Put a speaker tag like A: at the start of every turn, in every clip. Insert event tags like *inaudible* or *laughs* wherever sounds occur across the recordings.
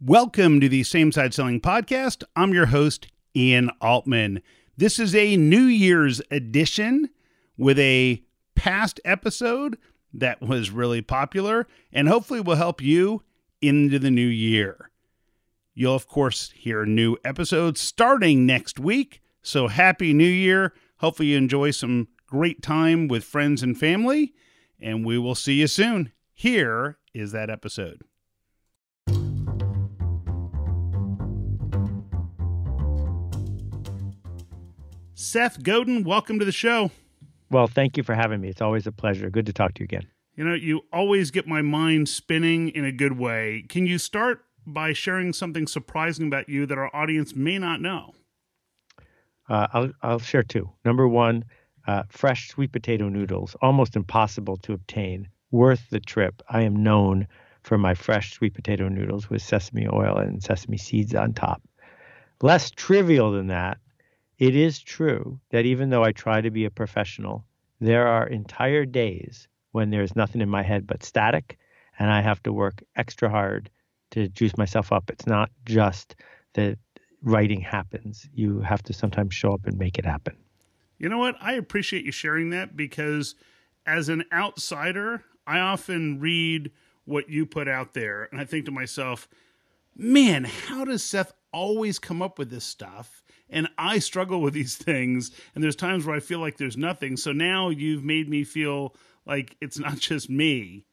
A: Welcome to the Same Side Selling Podcast. I'm your host, Ian Altman. This is a New Year's edition with a past episode that was really popular and hopefully will help you into the new year. You'll, of course, hear new episodes starting next week. So, Happy New Year. Hopefully, you enjoy some great time with friends and family, and we will see you soon. Here is that episode. Seth Godin, welcome to the show.
B: Well, thank you for having me. It's always a pleasure. Good to talk to you again.
A: You know, you always get my mind spinning in a good way. Can you start by sharing something surprising about you that our audience may not know?
B: Uh, I'll, I'll share two. Number one, uh, fresh sweet potato noodles, almost impossible to obtain, worth the trip. I am known for my fresh sweet potato noodles with sesame oil and sesame seeds on top. Less trivial than that, it is true that even though I try to be a professional, there are entire days when there's nothing in my head but static, and I have to work extra hard to juice myself up. It's not just that writing happens, you have to sometimes show up and make it happen.
A: You know what? I appreciate you sharing that because as an outsider, I often read what you put out there and I think to myself, man, how does Seth always come up with this stuff? And I struggle with these *laughs* things. And there's times where I feel like there's nothing. So now you've made me feel like it's not *laughs* just me.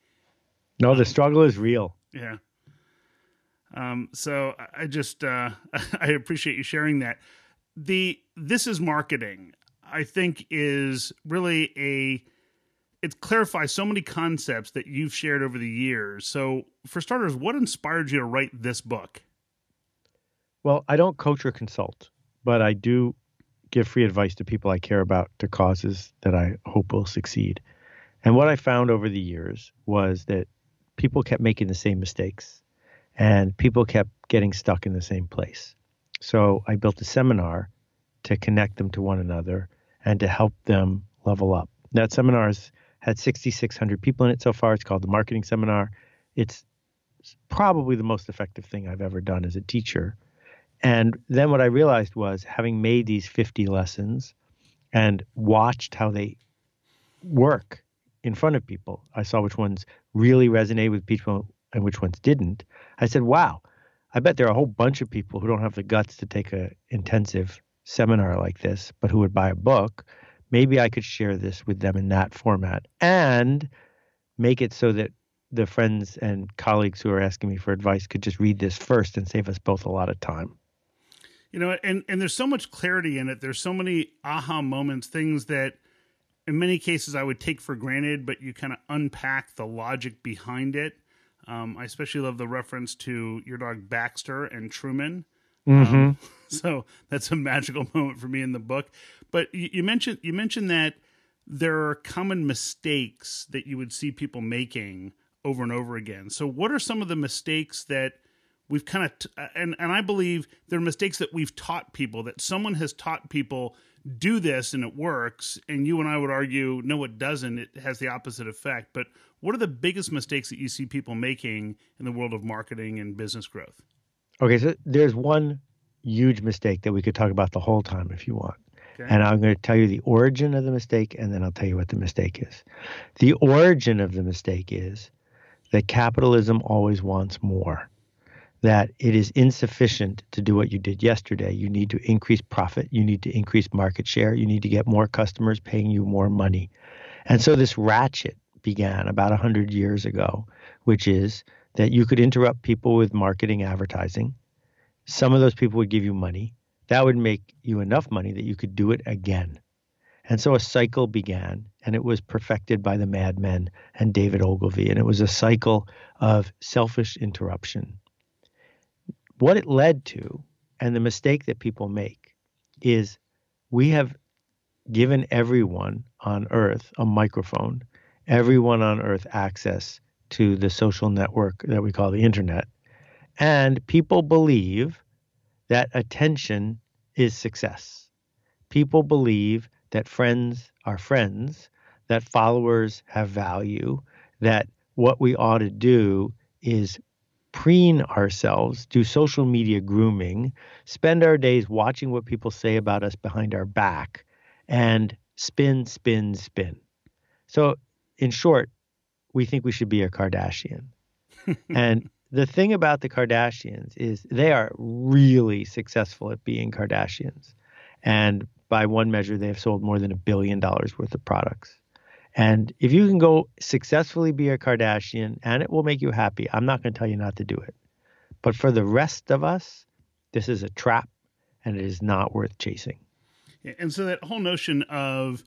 B: No, the struggle is real.
A: Yeah. Um, so I just uh, *laughs* I appreciate you sharing that. The this is marketing. I think is really a it clarifies so many concepts that you've shared over the years. So for starters, what inspired you to write this book?
B: Well, I don't coach or consult but I do give free advice to people I care about to causes that I hope will succeed. And what I found over the years was that people kept making the same mistakes and people kept getting stuck in the same place. So I built a seminar to connect them to one another and to help them level up. That seminar has had 6,600 people in it so far. It's called the Marketing Seminar. It's probably the most effective thing I've ever done as a teacher and then what I realized was having made these 50 lessons and watched how they work in front of people, I saw which ones really resonated with people and which ones didn't. I said, wow, I bet there are a whole bunch of people who don't have the guts to take a intensive seminar like this, but who would buy a book. Maybe I could share this with them in that format and make it so that the friends and colleagues who are asking me for advice could just read this first and save us both a lot of time
A: you know and and there's so much clarity in it. There's so many aha moments things that in many cases i would take for granted but you kind of unpack the logic behind it. Um, i especially love the reference to your dog baxter and truman.
B: Mm-hmm. um, *laughs*
A: so that's a magical *laughs* moment for me in the book. But you, you mentioned you mentioned that there are common mistakes that you would see people making over and over again. So what are some of the mistakes that we've kind of t- uh, and and I believe there are mistakes that we've taught people that someone has taught people do this and it works and you and I would argue no it doesn't. It has the opposite effect. But what are the biggest mistakes that you see people making in the world of marketing and business growth?
B: Okay so there's one huge mistake that we could talk about the whole time if you want. Okay. and I'm going to tell you the origin of the mistake and then I'll tell you what the mistake is. The origin of the mistake is that capitalism always wants more that it is insufficient to do what you did yesterday. You need to increase profit, you need to increase market share, you need to get more customers paying you more money. And so this ratchet began about 100 years ago, which is that you could interrupt people with marketing advertising. Some of those people would give you money. That would make you enough money that you could do it again. And so a cycle began, and it was perfected by the madmen and David Ogilvy. And it was a cycle of selfish interruption what it led to and the mistake that people make is we have given everyone on earth a microphone, everyone on earth access to the social network that we call the internet. And people believe that attention is success. People believe that friends are friends, that followers have value, that what we ought to do is preen ourselves, do social media grooming, spend our days watching what people say about us behind our back, and spin, spin, spin. So, in short, we think we should be a Kardashian. *laughs* and the thing about the Kardashians is they are really successful at being Kardashians. And by one measure, they have sold more than a billion dollars worth of products. And if you can go successfully be a Kardashian and it will make you happy, I'm not going to tell you not to do it. But for the rest of us, this is a trap and it is not worth chasing.
A: And so that whole notion of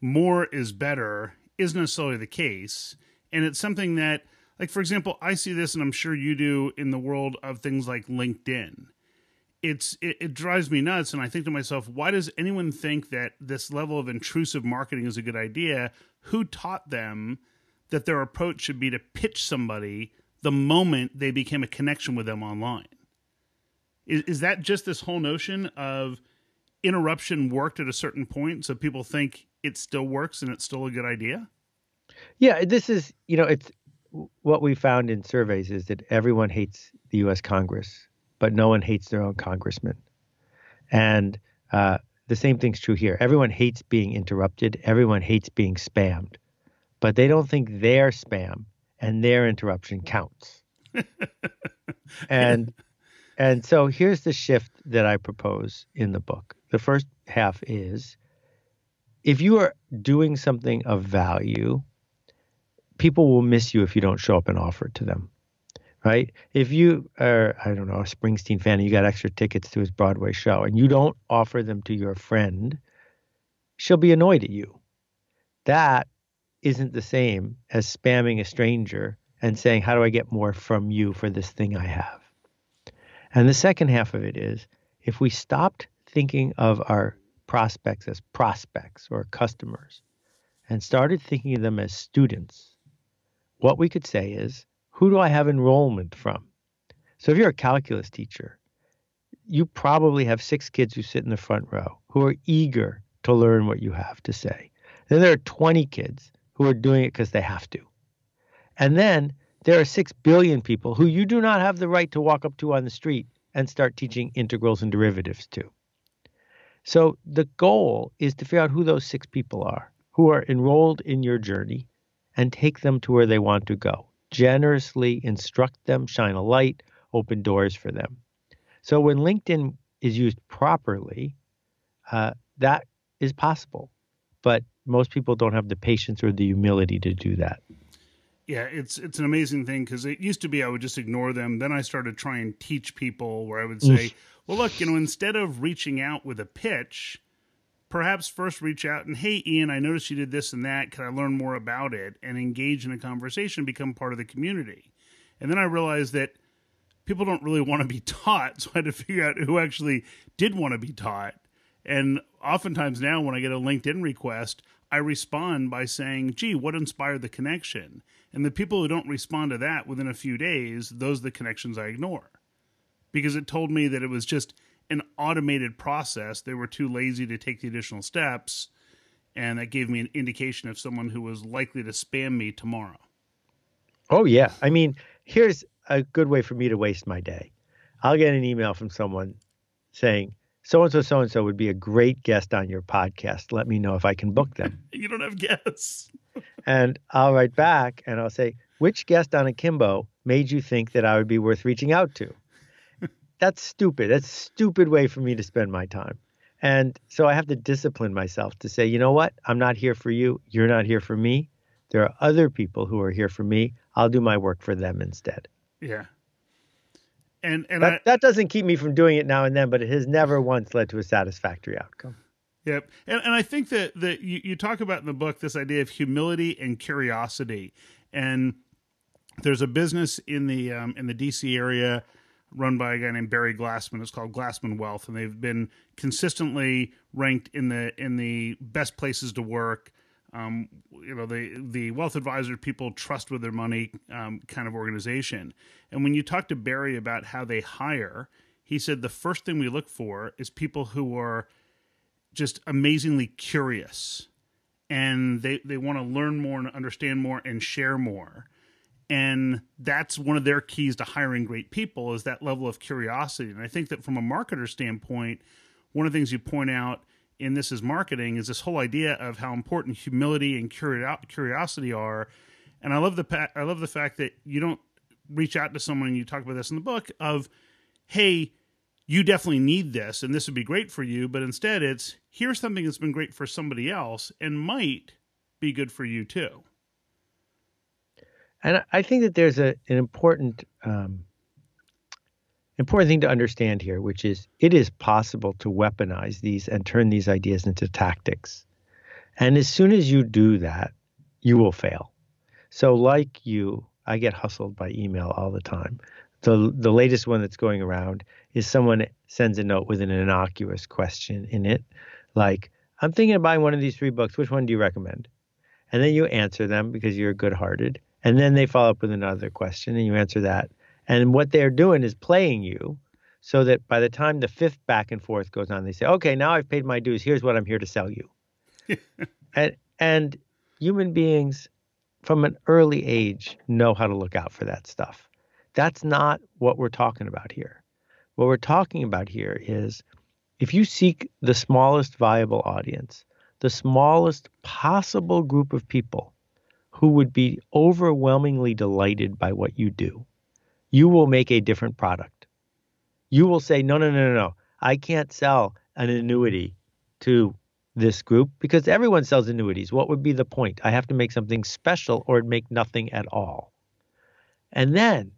A: more is better isn't necessarily the case. And it's something that, like, for example, I see this, and I'm sure you do in the world of things like LinkedIn it's it, it, drives me nuts and i think to myself why does anyone think that this level of intrusive marketing is a good idea who taught them that their approach should be to pitch somebody the moment they became a connection with them online is, is that just this whole notion of interruption worked at a certain point so people think it still works and it's still a good idea
B: yeah this is you know it's what we found in surveys is that everyone hates the us congress but no one hates their own congressman. And uh, the same thing's true here. Everyone hates being interrupted. Everyone hates being spammed, but they don't think their spam and their interruption counts. *laughs* and and so here's the shift that I propose in the book. The first half is if you are doing something of value, people will miss you if you don't show up and offer it to them right? If you are, I don't know, a Springsteen fan and you got extra tickets to his Broadway show and you don't offer them to your friend, she'll be annoyed at you. That isn't the same as spamming a stranger and saying, How do I get more from you for this thing I have? And the second half of it is if we stopped thinking of our prospects as prospects or customers and started thinking of them as students, what we could say is, who do I have enrollment from? So if you're a calculus teacher, you probably have six kids who sit in the front row who are eager to learn what you have to say. Then there are 20 kids who are doing it because they have to. And then there are 6 billion people who you do not have the right to walk up to on the street and start teaching integrals and derivatives to. So the goal is to figure out who those six people are who are enrolled in your journey and take them to where they want to go generously instruct them, shine a light, open doors for them. So when LinkedIn is used properly, uh, that is possible. But most people don't have the patience or the humility to do that.
A: Yeah, it's it's an amazing thing because it used to be I would just ignore them. Then I started trying to teach people where I would say, "Well, look, you know, instead of reaching out with a pitch, perhaps first reach out and hey ian i noticed you did this and that. Can i learn more about it? and engage in a conversation become part of the community. And then i realized that people don't really want to be *laughs* taught so i had to figure out who actually did want to be taught. And oftentimes now when i get a linkedin request i respond by saying gee what inspired the connection? And the people who don't respond to that within a few days those are the connections i ignore. Because it told me that it was just an automated process. They were too lazy to take the additional steps, and that gave me an indication of someone who was likely to spam me tomorrow.
B: Oh yeah, I mean, here's a good way for me to waste my day. I'll get an email from someone saying, so and so, so and so would be a great guest on your podcast. Let me know if I can book them. *laughs*
A: you don't have guests. *laughs*
B: and I'll write back and I'll say, which guest on Akimbo made you think that I would be worth reaching out to? That's stupid. That's a stupid way for me to spend my time. And so I have to discipline myself to say, you know what? I'm not here for you. You're not here for me. There are other people who are here for me. I'll do my work for them instead.
A: Yeah. And and
B: that,
A: I,
B: that doesn't keep me from doing it now and then, but it has never once led to a satisfactory outcome.
A: Yep. And and I think that that you, you talk about in the book this idea of humility and curiosity. And there's a business in the um, in the DC area run by a guy named Barry Glassman. It's called Glassman Wealth, and they've been consistently ranked in the in the best places to work. Um, you know, the the wealth advisor people trust with their money um, kind of organization. And when you talk to Barry about how they hire, he said the first thing we look for is people who are just amazingly curious and they, they want to learn more and understand more and share more and that's one of their keys to hiring great people is that level of curiosity. And i think that from a marketer standpoint one of the things you point out in this is marketing is this whole idea of how important humility and curiosity are. And i love the i love the fact that you don't reach out to someone and you talk about this in the book of hey you definitely need this and this would be great for you but instead it's here's something that's been great for somebody else and might be good for you too
B: and I think that there's a, an important um, important thing to understand here, which is it is possible to weaponize these and turn these ideas into tactics. And as soon as you do that, you will fail. So, like you, I get hustled by email all the time. The the latest one that's going around is someone sends a note with an innocuous question in it, like, "I'm thinking of buying one of these three books. Which one do you recommend?" And then you answer them because you're good-hearted, and then they follow up with another question and you answer that. And what they're doing is playing you so that by the time the fifth back and forth goes on, they say, okay, now I've paid my dues. Here's what I'm here to sell you. *laughs* and, and human beings from an early age know how to look out for that stuff. That's not what we're talking about here. What we're talking about here is if you seek the smallest viable audience, the smallest possible group of people who would be overwhelmingly delighted by what you do, you will make a different product. You will say, no, no, no, no, no. I can't sell an annuity to this group because everyone sells annuities. What would be the point? I have to make something special or make nothing at all. And then,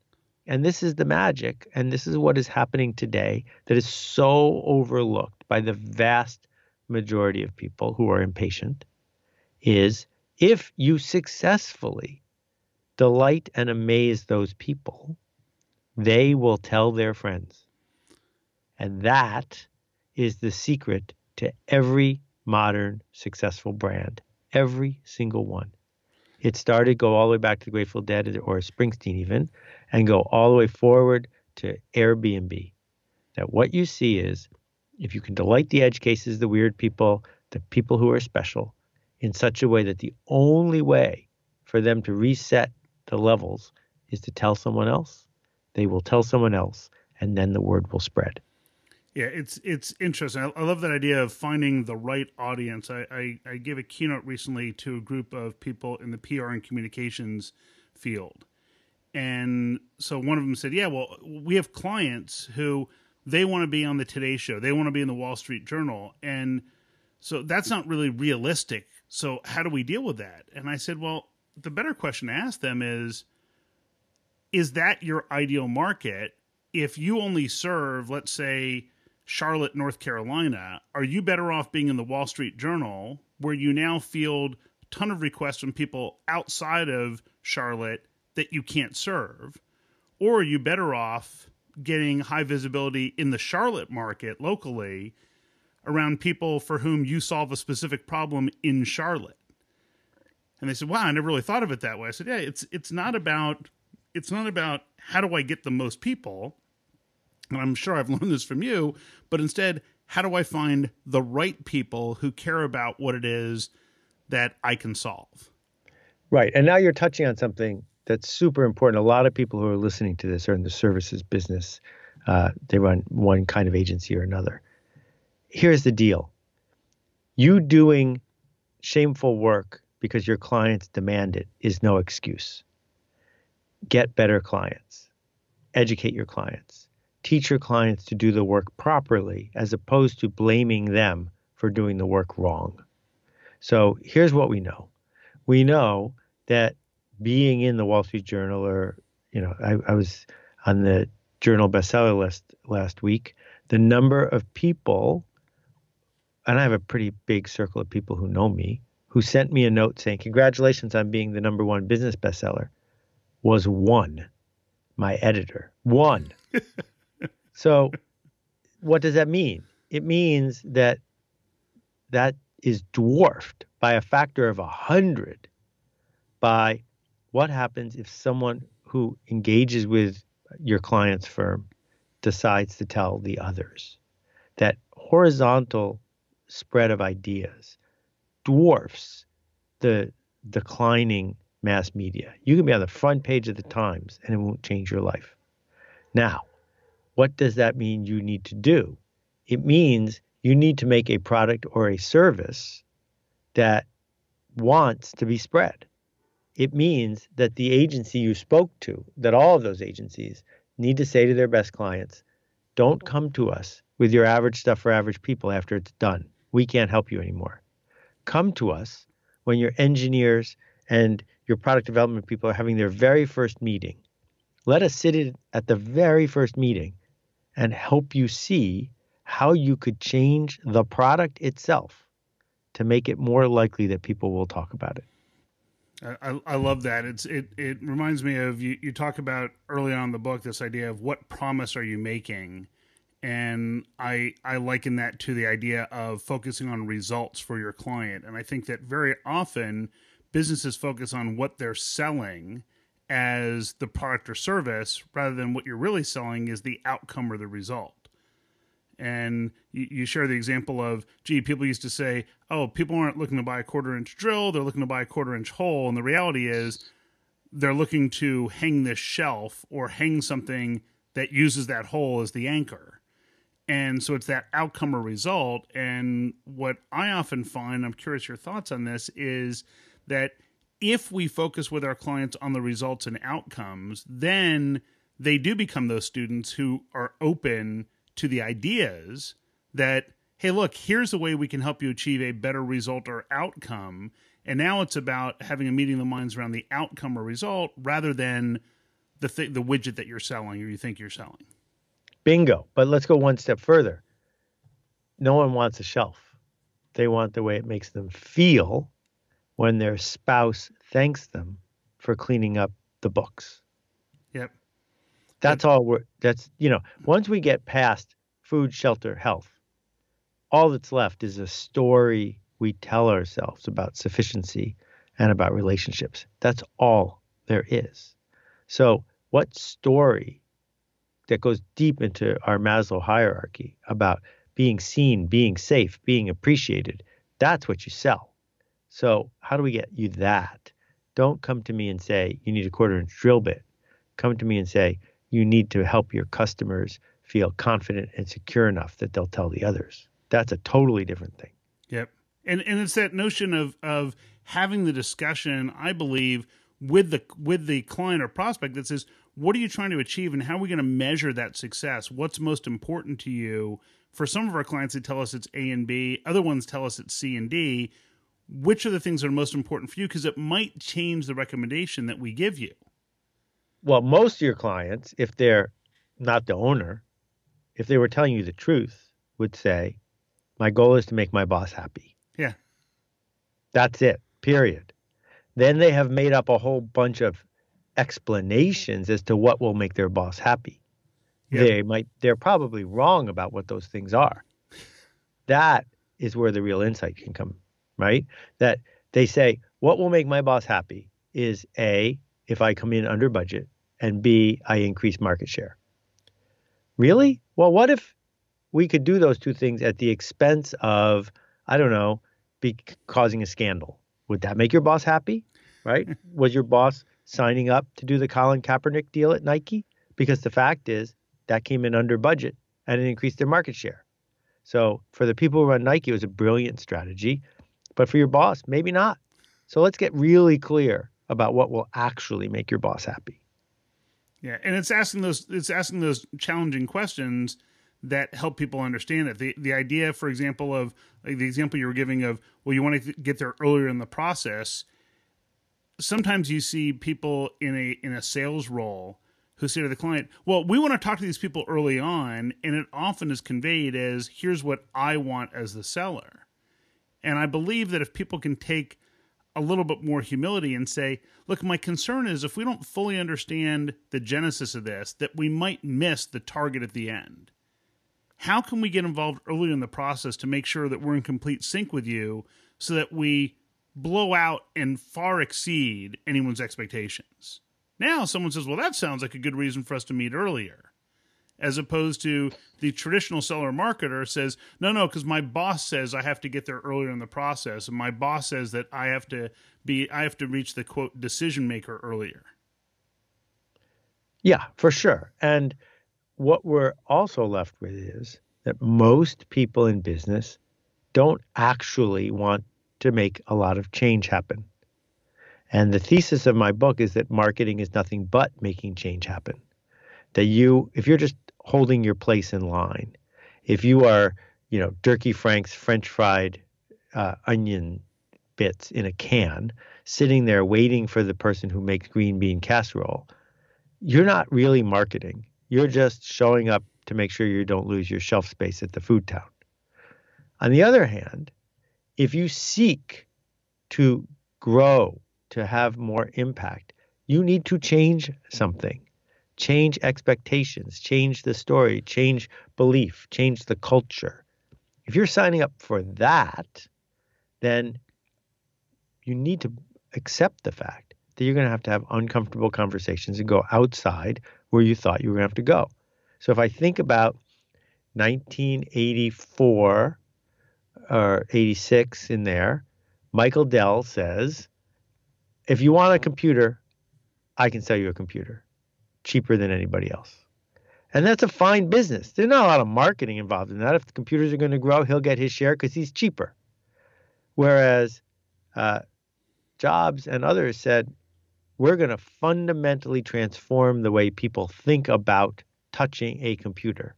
B: and this is the magic, and this is what is happening today that is so overlooked by the vast majority of people who are impatient, is if you successfully delight and amaze those people, they will tell their friends. And that is the secret to every modern successful brand, every single one. It started, go all the way back to the Grateful Dead or Springsteen, even, and go all the way forward to Airbnb. That what you see is if you can delight the edge cases, the weird people, the people who are special, in such a way that the only way for them to reset the levels is to tell someone else. They will tell someone else, and then the word will spread.
A: Yeah, it's it's interesting. I, love that idea of finding the right audience. I, I, I gave a keynote recently to a group of people in the PR and communications field, and so one of them said, "Yeah, well, we have clients who they want to be on the Today Show, they want to be in the Wall Street Journal, and." So that's not really realistic so how do we deal with that? And I said, well, the better question to ask them is is that your ideal market? If you only serve, let's say, Charlotte, North Carolina, are you better off being in the Wall Street Journal where you now field a ton of requests from people outside of Charlotte that you can't serve? Or are you better off getting high visibility in the Charlotte market locally around people for whom you solve a specific problem in Charlotte. And they said, "Wow, I never really thought of it that way." I said, "Yeah, it's it's not about it's not about how do I get the most people." And I'm sure I've *laughs* learned this from you, but instead, how do I find the right people who care about what it is that I can solve?
B: Right. And now you're touching on something that's super important. A lot of people who are listening to this are in the services business. Uh, they run one kind of agency or another here's the deal you doing shameful work because your clients demand it is no excuse. Get better clients, educate your clients, teach your clients to do the work properly as opposed to blaming them for doing the work wrong. So here's what we know we know that being in the Wall Street Journal or, you know, I, I was on the journal bestseller list last week, the number of people and I have a pretty big circle of people who know me, who sent me a note saying, Congratulations on being the number one business bestseller, was one, my editor. One. *laughs* so, what does that mean? It means that that is dwarfed by a factor of a hundred by what happens if someone who engages with your client's firm decides to tell the others. That horizontal spread of ideas dwarfs the declining mass media. You can be on the front page of the Times and it won't change your life. Now, what does that mean you need to do? It means you need to make a product or a service that wants to be spread. It means that the agency you spoke to, that all of those agencies need to say to their best clients, don't come to us with your average stuff for average people after it's done. We can't help you anymore. Come to us when your engineers and your product development people are having their very first meeting. Let us sit at the very first meeting and help you see how you could change the product itself to make it more likely that people will talk about it.
A: I, I love that. It's it it reminds me of you, you talk about early on in the book this idea of what promise are you making? And I I liken that to the idea of focusing on results for your client. And I think that very often businesses focus on what they're selling as the product or service rather than what you're really selling is the outcome or the result. And you, you, share the example of gee people used to say oh people aren't looking to buy a quarter inch drill they're looking to buy a quarter inch hole. And the reality is they're looking to hang this shelf or hang something that uses that hole as the anchor and so it's that outcome or result. And what i often find i'm curious your thoughts on this is that if we focus with our clients on the results and outcomes then they do become those students who are open to the ideas that hey look here's the way we can help you achieve a better result or outcome. And now it's about having a meeting of the minds around the outcome or result rather than the th- the widget that you're selling or you think you're selling
B: bingo. But let's go one step further. No one wants a shelf. They want the way it makes them feel when their spouse thanks them for cleaning up the books.
A: Yep.
B: That's all we're that's you know, once we get past food, shelter, health, all that's left is a story we tell ourselves about sufficiency and about relationships. That's all there is. So, what story that goes deep into our Maslow hierarchy about being seen, being safe, being appreciated, that's what you sell. So, how do we get you that? Don't come to me and say, you need a quarter inch drill bit. Come to me and say, you need to help your customers feel confident and secure enough that they'll tell the others. That's a totally different thing.
A: Yep. And and it's that notion of of having the discussion, I believe, with the with the client or prospect that says, what are you trying to achieve and how are we going to measure that success? What's most important to you? For some of our clients, they tell us it's A and B. Other ones tell us it's C and D. Which are the things that are most important for you? Because it might change the recommendation that we give you
B: well, most of your clients, if they're not the owner, if they were telling you the truth, would say, My goal is to make my boss happy.
A: Yeah.
B: That's it, period. Then they have made up a whole bunch of explanations as to what will make their boss happy. Yep. They might they're probably wrong about what those things are. That is where the real insight can come, right? That they say, what will make my boss happy is A, if I come in under budget, and B, I increase market share. Really? Well, what if we could do those two things at the expense of, I don't know, be causing a scandal? Would that make your boss happy? Right? *laughs* Was your boss signing up to do the Colin Kaepernick deal at Nike? Because the fact is that came in under budget and it increased their market share. So for the people who run Nike, it was a brilliant strategy. But for your boss, maybe not. So let's get really clear about what will actually make your boss happy.
A: Yeah, and it's asking those it's asking those challenging questions that help people understand it. The the idea, for example, of like the example you were giving of well, you want to get there earlier in the process. Sometimes you see people in a in a sales role who say to the client, "Well, we want to talk to these people early on," and it often is conveyed as, "Here's what I want as the seller." And I believe that if people can take a little bit more humility and say, look, my concern is if we don't fully understand the genesis of this, that we might miss the target at the end. How can we get involved early in the process to make sure that we're in complete sync with you so that we blow out and far exceed anyone's expectations? Now, someone says, well, that sounds like a good reason for us to meet earlier. as opposed to the traditional seller marketer says, no, no, because my boss says I have to get there earlier in the process, and my boss says that I have to be, I have to reach the quote decision maker earlier.
B: Yeah, for sure. And what we're also left with is that most people in business don't actually want to make a lot of change happen. And the thesis of my book is that marketing is nothing but making change happen. That you, if you're just holding your place in line, if you are, you know, Durkee Frank's French fried uh, onion bits in a can, sitting there waiting for the person who makes green bean casserole, you're not really marketing. You're just showing up to make sure you don't lose your shelf space at the food town. On the other hand, if you seek to grow to have more impact, you need to change something, change expectations, change the story, change belief, change the culture. If you're signing up for that, then you need to accept the fact that you're going to have to have uncomfortable conversations and go outside where you thought you were going to have to go. So if I think about 1984 or 86 in there, Michael Dell says, if you want a computer, I can sell you a computer cheaper than anybody else. And that's a fine business. There's not a lot of marketing involved in that. If the computers are going to grow, he'll get his share because he's cheaper. Whereas uh, Jobs and others said, we're going to fundamentally transform the way people think about touching a computer.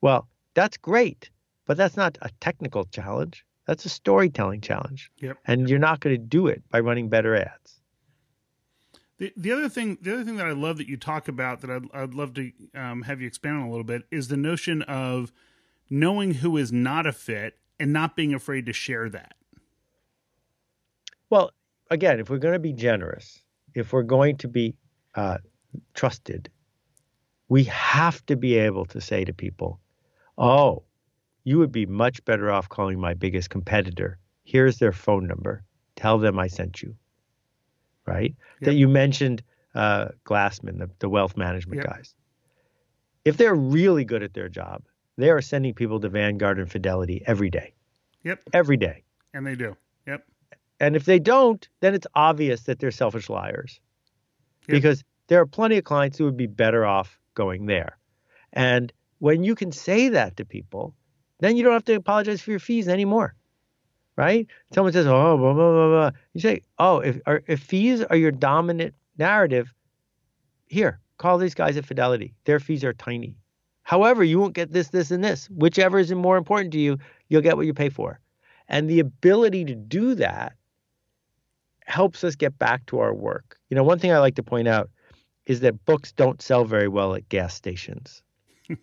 B: Well, that's great, but that's not a technical challenge. That's a storytelling challenge.
A: Yep.
B: And you're not going to do it by running better ads.
A: The, the other thing the other thing that I love that you talk about that I'd, I'd love to um, have you expand on a little bit is the notion of knowing who is not a fit and not being afraid to share that.
B: Well, again, if we're going to be generous, if we're going to be uh, trusted, we have to be able to say to people, "Oh, you would be much better off calling my biggest competitor. Here's their phone number. Tell them I sent you. Right? Yep. That you mentioned uh, Glassman, the, the wealth management yep. guys. If they're really good at their job, they are sending people to Vanguard and Fidelity every day.
A: Yep.
B: Every day.
A: And they do.
B: And if they don't, then it's obvious that they're selfish liars. Because there are plenty of clients who would be better off going there. And when you can say that to people, then you don't have to apologize for your fees anymore, right? Someone says, "Oh, blah blah blah,", blah. you say, "Oh, if are, if fees are your dominant narrative, here, call these guys at Fidelity. Their fees are tiny. However, you won't get this, this, and this. Whichever is more important to you, you'll get what you pay for." And the ability to do that helps us get back to our work. You know, one thing I like to point out is that books don't sell very well at gas stations. *laughs*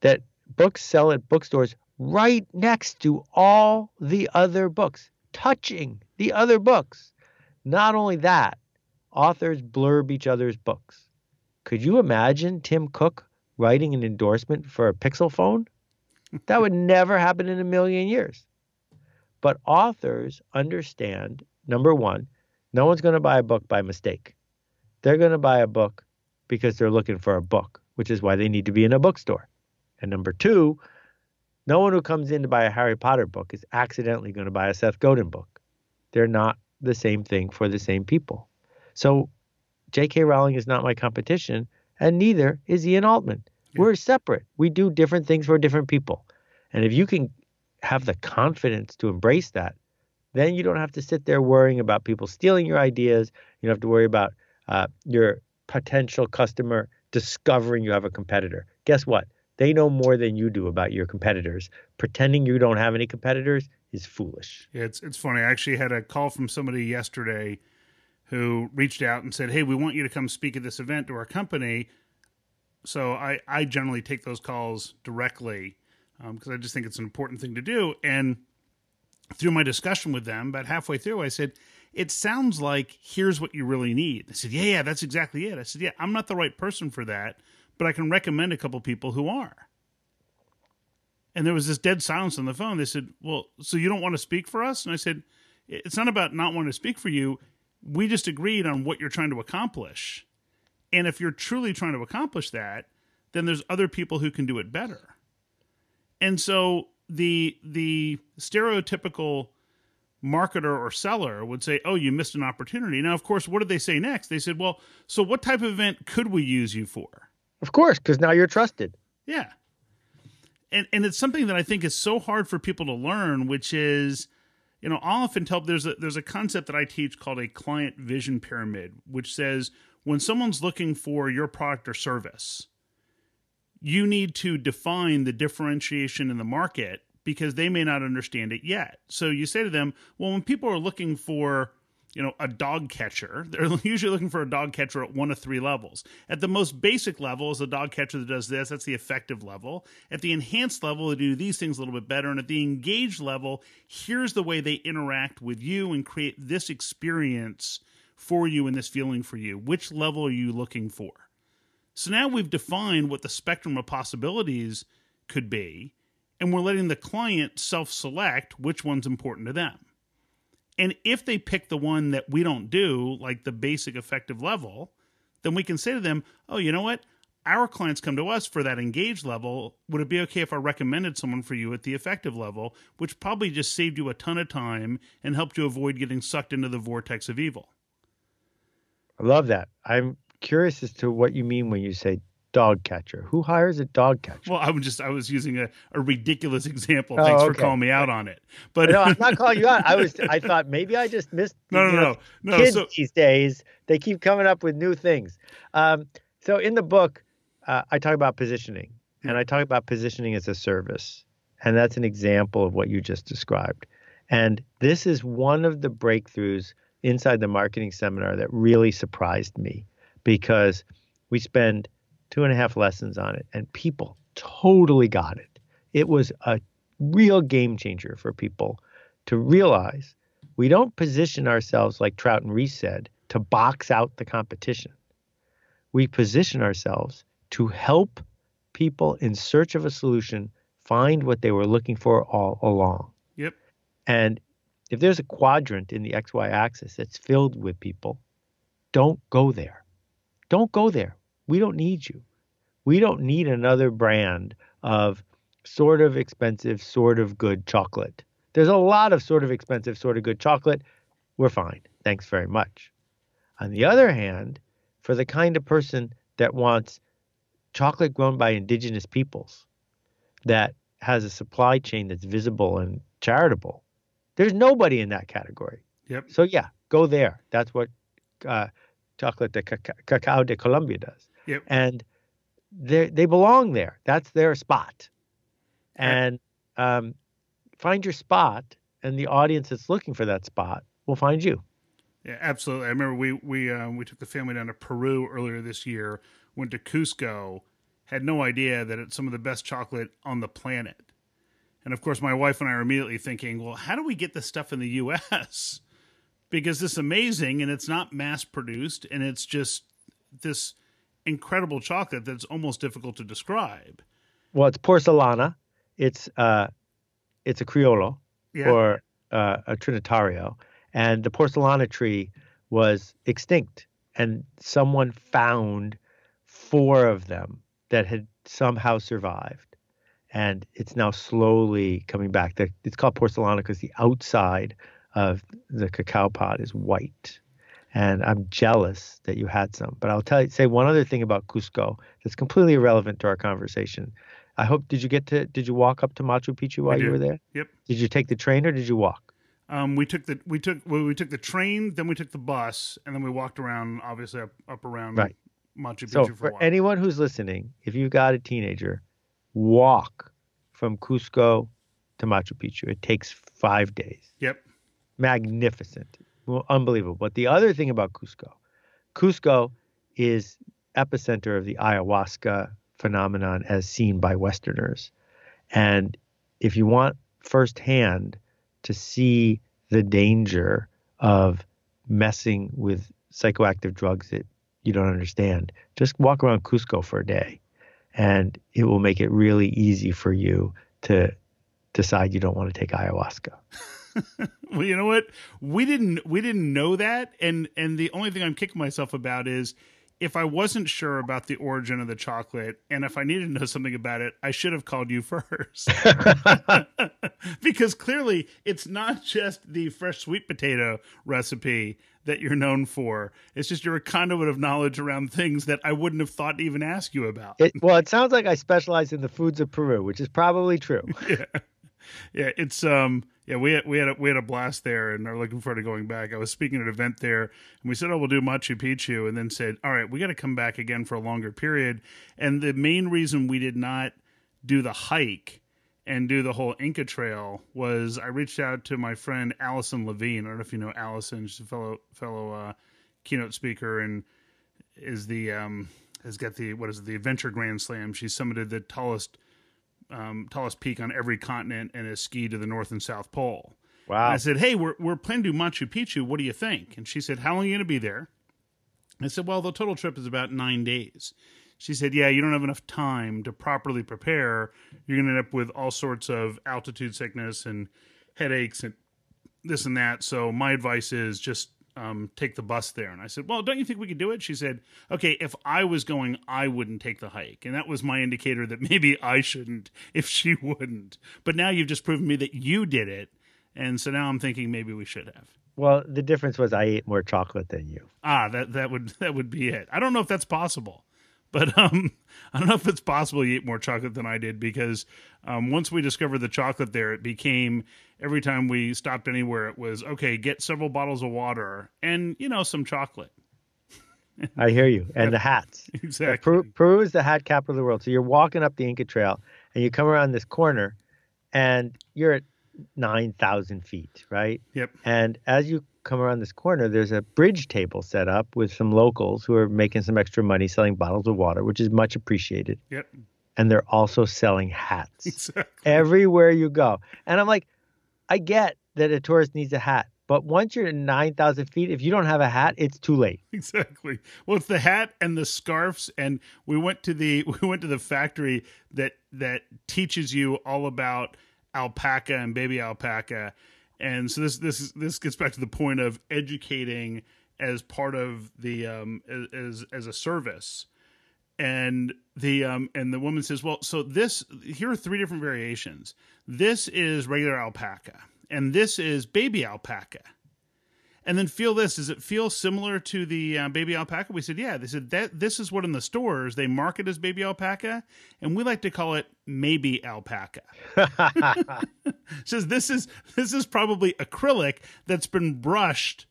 B: that books sell at bookstores right next to all the other books, touching the other books. Not only that, authors blurb each other's books. Could you imagine Tim Cook writing an endorsement for a Pixel phone? That would *laughs* never happen in a million years. But authors understand number one, no one's going to buy a book by mistake. They're going to buy a book because they're looking for a book, which is why they need to be in a bookstore. And number two, no one who comes in to buy a Harry Potter book is accidentally going to buy a Seth Godin book. They're not the same thing for the same people. So J.K. Rowling is not my competition, and neither is Ian Altman. Yeah. We're separate. We do different things for different people. And if you can have the confidence to embrace that, then you don't have to sit there worrying about people stealing your ideas. You don't have to worry about uh, your potential customer discovering you have a competitor. Guess what? They know more than you do about your competitors. Pretending you don't have any competitors is foolish.
A: Yeah, it's it's funny. I actually had a call from somebody yesterday who reached out and said, "Hey, we want you to come speak at this event to our company." So I I generally take those calls directly because um, I just think it's an important thing to do. And through my discussion with them, about halfway through, I said, "It sounds like here's what you really need." They said, "Yeah, yeah, that's exactly it." I said, "Yeah, I'm not the right person for that." but I can recommend a couple people who are. And there was this dead silence on the phone. They said, Well, so you don't want to speak for us? And I said, It's not about not wanting to speak for you. We just agreed on what you're trying to accomplish. And if you're truly trying to accomplish that, then there's other people who can do it better. And so the the stereotypical marketer or seller would say, "Oh, you missed an opportunity." Now, of course, what did they say next? They said, "Well, so what type of event could we use you for?"
B: Of course, because now you're trusted.
A: Yeah. And and it's something that I think is so hard for people to learn, which is, you know, I'll often tell there's a there's a concept that I teach called a client vision pyramid, which says when someone's looking for your product or service, you need to define the differentiation in the market because they may not understand it yet. So you say to them, well, when people are looking for you know, a dog catcher. *laughs* They're usually looking for a dog catcher at one of three levels. At the most basic level is a dog catcher that does this. That's the effective level. At the enhanced level, they do these things a little bit better. And at the engaged level, here's the way they interact with you and create this experience for you and this feeling for you. Which level are you looking for? So now we've defined what the spectrum of possibilities could be, and we're letting the client self select which one's important to them. And if they pick the one that we don't do, like the basic effective level, then we can say to them, oh, you know what? Our clients come to us for that engaged level. Would it be okay if I recommended someone for you at the effective level, which probably just saved you a ton of time and helped you avoid getting sucked into the vortex of evil?
B: I love that. I'm curious as to what you mean when you say dog catcher. Who hires a dog catcher?
A: Well, I was just I was using a, a ridiculous *laughs* example. Thanks oh, okay. for calling me out on it. But
B: no, I'm *laughs* not calling you out. I was I thought maybe I just missed. No, no, know, no, no. Kids so, these days they keep coming up with new things. Um, so in the book, uh, I talk about positioning, and I talk about positioning as a service, and that's an example of what you just described. And this is one of the breakthroughs inside the marketing seminar that really surprised me because we spend two and a half lessons on it, and people totally got it. It was a real game changer for people to realize we don't position ourselves like Trout and Ries said to box out the competition. We position ourselves to help people in search of a solution find what they were looking for all along.
A: Yep.
B: And if there's a quadrant in the XY axis that's filled with people, don't go there. Don't go there. We don't need you. We don't need another brand of sort of expensive, sort of good chocolate. There's a lot of sort of expensive, sort of good chocolate. We're fine. Thanks very much. On the other hand, for the kind of person that wants chocolate grown by indigenous peoples that has a supply chain that's visible and charitable, there's nobody in that category.
A: Yep.
B: So yeah, go there. That's what uh, chocolate de cacao de Colombia does.
A: Yep.
B: And they they belong there. That's their spot. And um, find your spot, and the audience that's looking for that spot will find you.
A: Yeah, absolutely. I remember we we um, we took the family down to Peru earlier this year. Went to Cusco. Had no idea that it's some of the best chocolate on the planet. And of course, my wife and I are immediately thinking, well, how do we get this stuff in the U.S. because it's amazing and it's not mass produced and it's just this incredible chocolate that's almost difficult to describe.
B: Well, it's porcelana. It's uh, it's a criollo yeah. or uh, a trinitario, and the porcelana tree was extinct, and someone found four of them that had somehow survived, and it's now slowly coming back. It's called porcelana because the outside of the cacao pod is white and I'm jealous that you had some. But I'll tell you, say one other thing about Cusco that's completely irrelevant to our conversation. I hope did you get to did you walk up to Machu Picchu while you were there?
A: Yep.
B: Did you take the train or did you walk?
A: Um, we took the we took well, we took the train, then we took the bus, and then we walked around, obviously up, up around right. Machu Picchu
B: so
A: for,
B: for anyone who's listening, if you've got a teenager, walk from Cusco to Machu Picchu. It takes five days.
A: Yep.
B: Magnificent unbelievable. But the other thing about Cusco, Cusco is epicenter of the ayahuasca phenomenon as seen by Westerners. And if you want firsthand to see the danger of messing with psychoactive drugs that you don't understand, just walk around Cusco for a day and it will make it really easy for you to decide you don't want to take ayahuasca. *laughs* *laughs*
A: well, you know what? We didn't we didn't know that, and and the only thing I'm kicking myself about is if I wasn't sure about the origin of the chocolate and if I needed to know something about it, I should have called you *laughs* first. *laughs* because clearly it's not just the fresh sweet potato recipe that you're known for. It's just your conduit of knowledge around things that I wouldn't have thought to even ask you about.
B: It, well, it sounds like I specialize in the foods of Peru, which is probably true.
A: yeah. Yeah, it's um yeah, we had we had a, we had a blast there, and are looking forward to going back. I was speaking at an event there, and we said, "Oh, we'll do Machu Picchu," and then said, "All right, we got to come back again for a longer period." And the main reason we did not do the hike and do the whole Inca Trail was I reached out to my friend Alison Levine. I don't know if you know Alison; she's a fellow fellow uh, keynote speaker and is the um, has got the what is it, the Adventure Grand Slam. She summited the tallest um, tallest peak on every continent and has skied to the North and South Pole.
B: Wow.
A: And I said, Hey, we're, we're planning to do Machu Picchu. What do you think? And she said, How long are you going to be there? I said, Well, the total trip is about nine days. She said, Yeah, you don't have enough time to properly prepare. You're going to end up with all sorts of altitude sickness and headaches and this and that. So my advice is just um, take the bus there. And I said, Well, don't you think we could do it? She said, Okay, if I was going, I wouldn't take the hike. And that was my indicator that *laughs* maybe I shouldn't if she wouldn't. But now you've just proven me that you did it. And so now I'm thinking maybe we should have.
B: Well, the difference was I ate more chocolate than you.
A: Ah, that that would that would be it. I don't know if that's possible. But um, *laughs* I don't know if it's possible you ate more chocolate than I did because um, once we discovered the chocolate there, it became every time we stopped anywhere, it was okay, get several bottles of water and, you know, some chocolate. *laughs*
B: I hear you. And the hats. *laughs*
A: Exactly.
B: Peru, Peru is the hat capital of the world. So you're walking up the Inca Trail and you come around this corner and you're at 9,000 feet, right?
A: Yep.
B: And as you come around this corner, there's a bridge table set up with some locals who are making some extra money selling bottles of water, which is much appreciated.
A: Yep.
B: And they're also selling hats
A: Exactly.
B: everywhere you go. And I'm like, I get that a tourist needs a hat, but once you're at 9,000 feet, if you don't have a hat, it's too late.
A: Exactly. Well, it's the hat and the scarves, and we went to the *laughs* we went to the factory that that teaches you all about alpaca and baby alpaca, and so this this this gets back to the point of educating as part of the um as as a service. And the um and the woman says well so this here are three different variations. This is regular alpaca and this is baby alpaca and then feel this does it feel similar to the uh, baby alpaca? We said yeah they said that this is what in the stores they market as baby alpaca and we like to call it maybe alpaca. *laughs* Says this is this is probably acrylic that's been brushed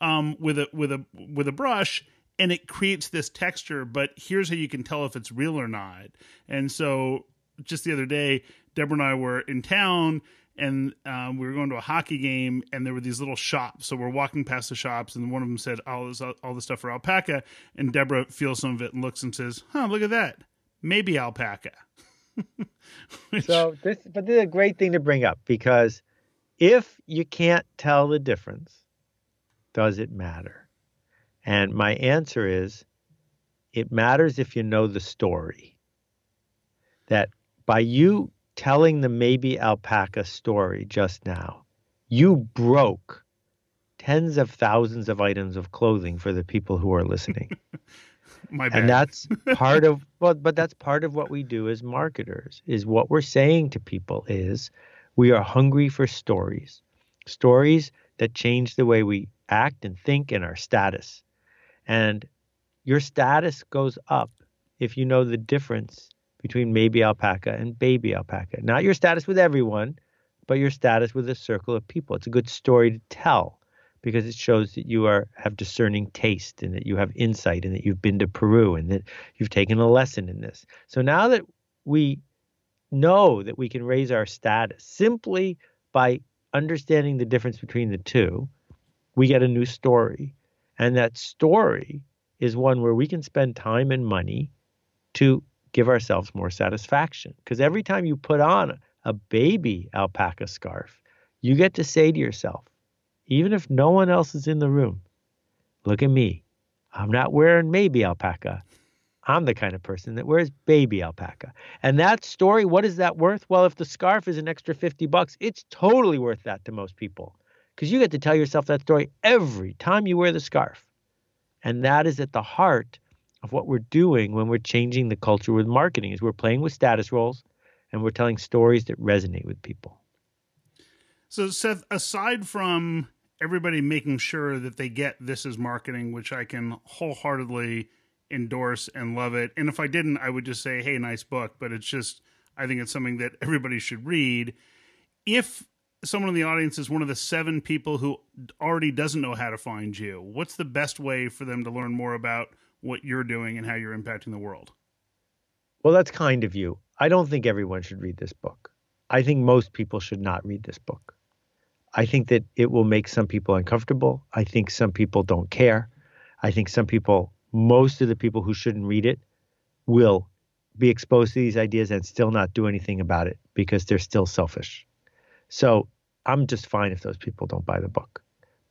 A: um, with a with a with a brush and it creates this texture but here's how you can tell if it's real or not. And so just the other day deborah and i were in town and um, we were going to a hockey game and there were these little shops so we're walking past the shops and one of them said all this all this stuff for alpaca and deborah feels some of it and looks and says huh look at that maybe alpaca *laughs* Which-
B: So this, but this is a great thing to bring up because if you can't tell the difference, does it matter? And my answer is, it matters if you know the story. That by you telling the maybe alpaca story just now, you broke tens of thousands of items of clothing for the people who are listening. *laughs*
A: My bad.
B: and that's *laughs* part of well but that's part of what we do as marketers is what we're saying to people is we are hungry for stories stories that change the way we act and think and our status. And your status goes up if you know the difference between maybe alpaca and baby alpaca not your status with everyone but your status with a circle of people it's a good story to tell because it shows that you are have discerning taste and that you have insight and that you've been to Peru and that you've taken a lesson in this. So now that we know that we can raise our status simply by understanding the difference between the two, we get a new story. And that story is one where we can spend time and money to give ourselves more satisfaction. Because every time you put on a baby alpaca scarf, you get to say to yourself, even if no one else is in the room, look at me. I'm not wearing maybe alpaca. I'm the kind of person that wears baby alpaca. And that story, what is that worth? Well, if the scarf is an extra 50 bucks, it's totally worth that to most people because you get to tell yourself that story every time you wear the scarf. And that is at the heart of what we're doing when we're changing the culture with marketing is we're playing with status roles and we're telling stories that resonate with people.
A: So Seth, aside from everybody making sure that they get this as marketing, which I can wholeheartedly endorse and love it. And if I didn't, I would just say, "Hey, nice book," but it's just I think it's something that everybody should read. If someone in the audience is one of the seven people who already doesn't know how to find you, what's the best way for them to learn more about what you're doing and how you're impacting the world?
B: Well, that's kind of you. I don't think everyone should read this book. I think most people should not read this book. I think that it will make some people uncomfortable. I think some people don't care. I think some people, most of the people who shouldn't read it, will be exposed to these ideas and still not do anything about it because they're still selfish. So I'm just fine if those people don't buy the book.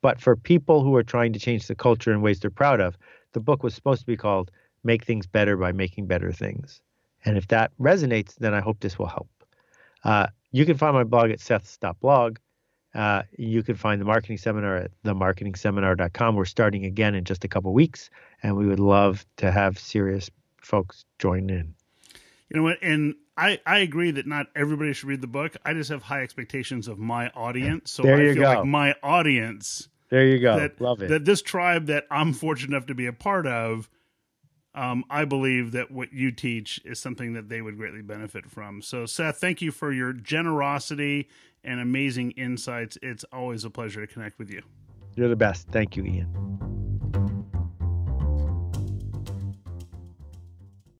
B: But for people who are trying to change the culture in ways they're proud of, the book was supposed to be called Make Things Better by Making Better Things. And if that resonates, then I hope this will help. Uh, you can find my blog at seths.blog. Uh, you can find the marketing seminar at themarketingseminar.com. We're starting again in just a couple weeks, and we would love to have serious folks join in.
A: You know what? And I, I agree that not everybody should read the book. I just have high expectations of my audience. So
B: there
A: I feel
B: go.
A: like my audience
B: There you go.
A: that,
B: Love it.
A: that this tribe that I'm fortunate enough to be a part of, um, I believe that what you teach is something that they would greatly benefit from. So, Seth, thank you for your generosity and amazing insights. It's always a pleasure to connect with you.
B: You're the best. Thank you, Ian.